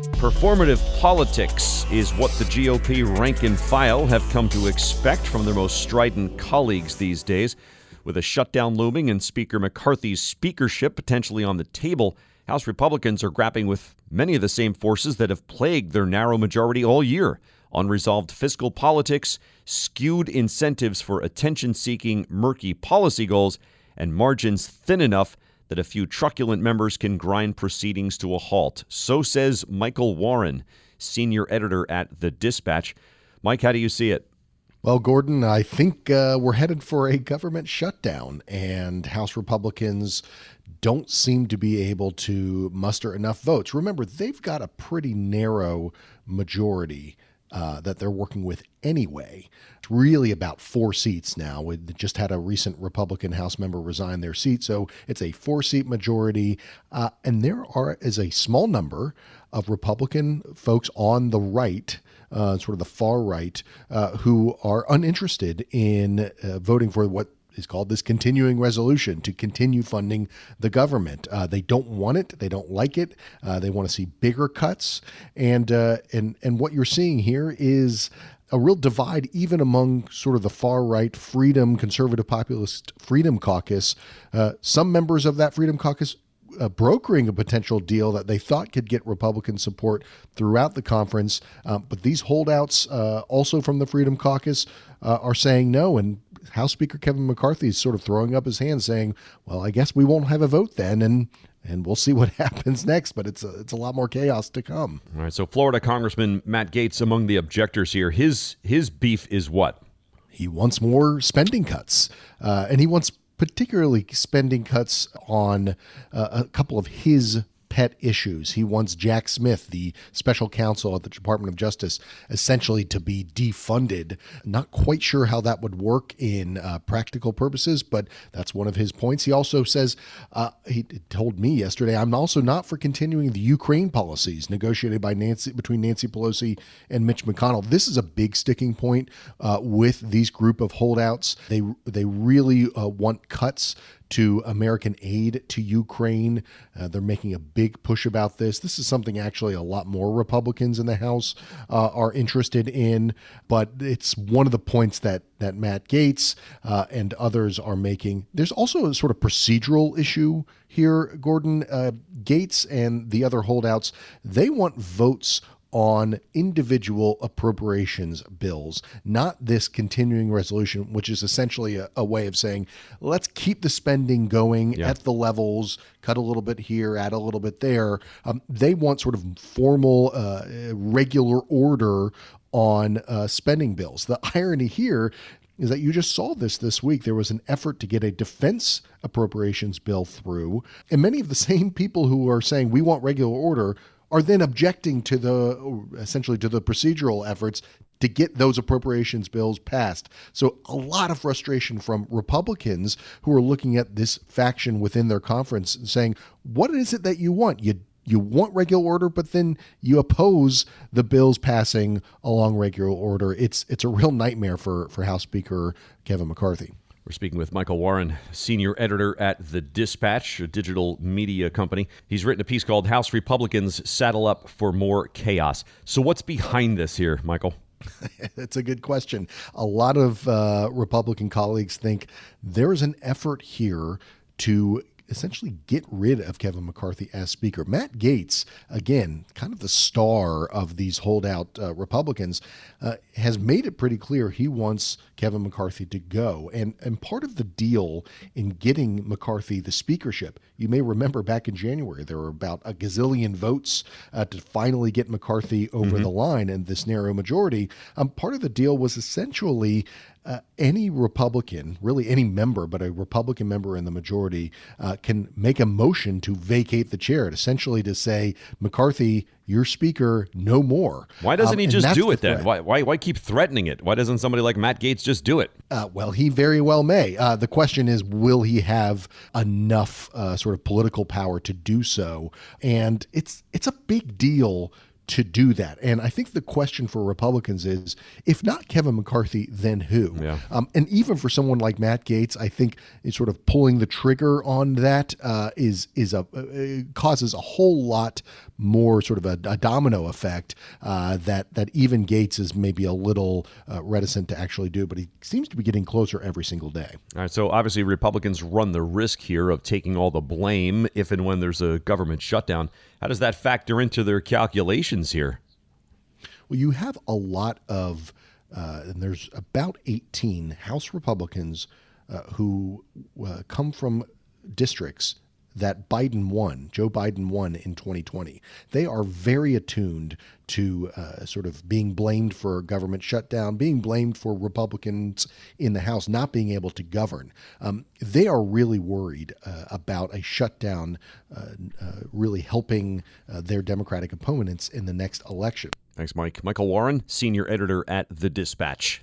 Performative politics is what the GOP rank and file have come to expect from their most strident colleagues these days. With a shutdown looming and Speaker McCarthy's speakership potentially on the table, House Republicans are grappling with many of the same forces that have plagued their narrow majority all year unresolved fiscal politics, skewed incentives for attention seeking, murky policy goals, and margins thin enough that a few truculent members can grind proceedings to a halt. So says Michael Warren, senior editor at The Dispatch. Mike, how do you see it? Well, Gordon, I think uh, we're headed for a government shutdown, and House Republicans don't seem to be able to muster enough votes. Remember, they've got a pretty narrow majority uh, that they're working with anyway. It's really about four seats now. We just had a recent Republican House member resign their seat, so it's a four seat majority. Uh, and there are is a small number of Republican folks on the right. Uh, sort of the far right, uh, who are uninterested in uh, voting for what is called this continuing resolution to continue funding the government. Uh, they don't want it. They don't like it. Uh, they want to see bigger cuts. And uh, and and what you're seeing here is a real divide even among sort of the far right freedom conservative populist freedom caucus uh, some members of that freedom caucus uh, brokering a potential deal that they thought could get Republican support throughout the conference. Uh, but these holdouts, uh, also from the Freedom Caucus, uh, are saying no. And House Speaker Kevin McCarthy is sort of throwing up his hand, saying, "Well, I guess we won't have a vote then," and and we'll see what happens next. But it's a, it's a lot more chaos to come. All right. So Florida Congressman Matt Gaetz among the objectors here. His his beef is what? He wants more spending cuts, uh, and he wants particularly spending cuts on uh, a couple of his pet issues. He wants Jack Smith, the special counsel at the Department of Justice, essentially to be defunded. Not quite sure how that would work in uh, practical purposes, but that's one of his points. He also says, uh, he told me yesterday, I'm also not for continuing the Ukraine policies negotiated by Nancy between Nancy Pelosi and Mitch McConnell. This is a big sticking point uh, with these group of holdouts. They they really uh, want cuts to American aid to Ukraine. Uh, they're making a big push about this. This is something actually a lot more Republicans in the House uh, are interested in, but it's one of the points that that Matt Gaetz uh, and others are making. There's also a sort of procedural issue here, Gordon. Uh, Gaetz and the other holdouts they want votes on individual appropriations bills, not this continuing resolution, which is essentially a, a way of saying, let's keep the spending going yeah. at the levels, cut a little bit here, add a little bit there. Um, they want sort of formal, uh, regular order on uh, spending bills. The irony here is that you just saw this this week. There was an effort to get a defense appropriations bill through, and many of the same people who are saying we want regular order are then objecting to the essentially to the procedural efforts to get those appropriations bills passed. So a lot of frustration from Republicans who are looking at this faction within their conference and saying, "What is it that you want? You you want regular order, but then you oppose the bills passing along regular order. It's it's a real nightmare for for House Speaker Kevin McCarthy. We're speaking with Michael Warren, senior editor at The Dispatch, a digital media company. He's written a piece called House Republicans Saddle Up for More Chaos. So, what's behind this here, Michael? That's a good question. A lot of uh, Republican colleagues think there is an effort here to essentially get rid of Kevin McCarthy as Speaker. Matt Gaetz, again, kind of the star of these holdout uh, Republicans, uh, has made it pretty clear he wants Kevin McCarthy to go. And, and part of the deal in getting McCarthy the speakership, you may remember back in January, there were about a gazillion votes uh, to finally get McCarthy over mm-hmm. the line and this narrow majority. Um, part of the deal was essentially uh, any Republican, really any member, but a Republican member in the majority, uh, can make a motion to vacate the chair, essentially to say, McCarthy, your speaker, no more. Why doesn't um, he just do it the then? Why, why, why keep threatening it? Why doesn't somebody like Matt Gaetz just do it? Uh, well, he very well may. Uh, the question is, will he have enough uh, sort of political power to do so? And it's it's a big deal to do that. And I think the question for Republicans is if not Kevin McCarthy, then who? Yeah. Um, and even for someone like Matt Gaetz, I think it's sort of pulling the trigger on that uh, is is a uh, causes a whole lot more sort of a, a domino effect uh, that that even Gaetz is maybe a little uh, reticent to actually do, but he seems to be getting closer every single day. All right, so obviously Republicans run the risk here of taking all the blame if and when there's a government shutdown. How does that factor into their calculations here? Well, you have a lot of, uh, and there's about 18 House Republicans uh, who uh, come from districts that Biden won, Joe Biden won in 2020. They are very attuned to uh, sort of being blamed for government shutdown, being blamed for Republicans in the House not being able to govern. Um, they are really worried uh, about a shutdown uh, uh really helping uh, their Democratic opponents in the next election. Thanks, Mike. Michael Warren, senior editor at The Dispatch.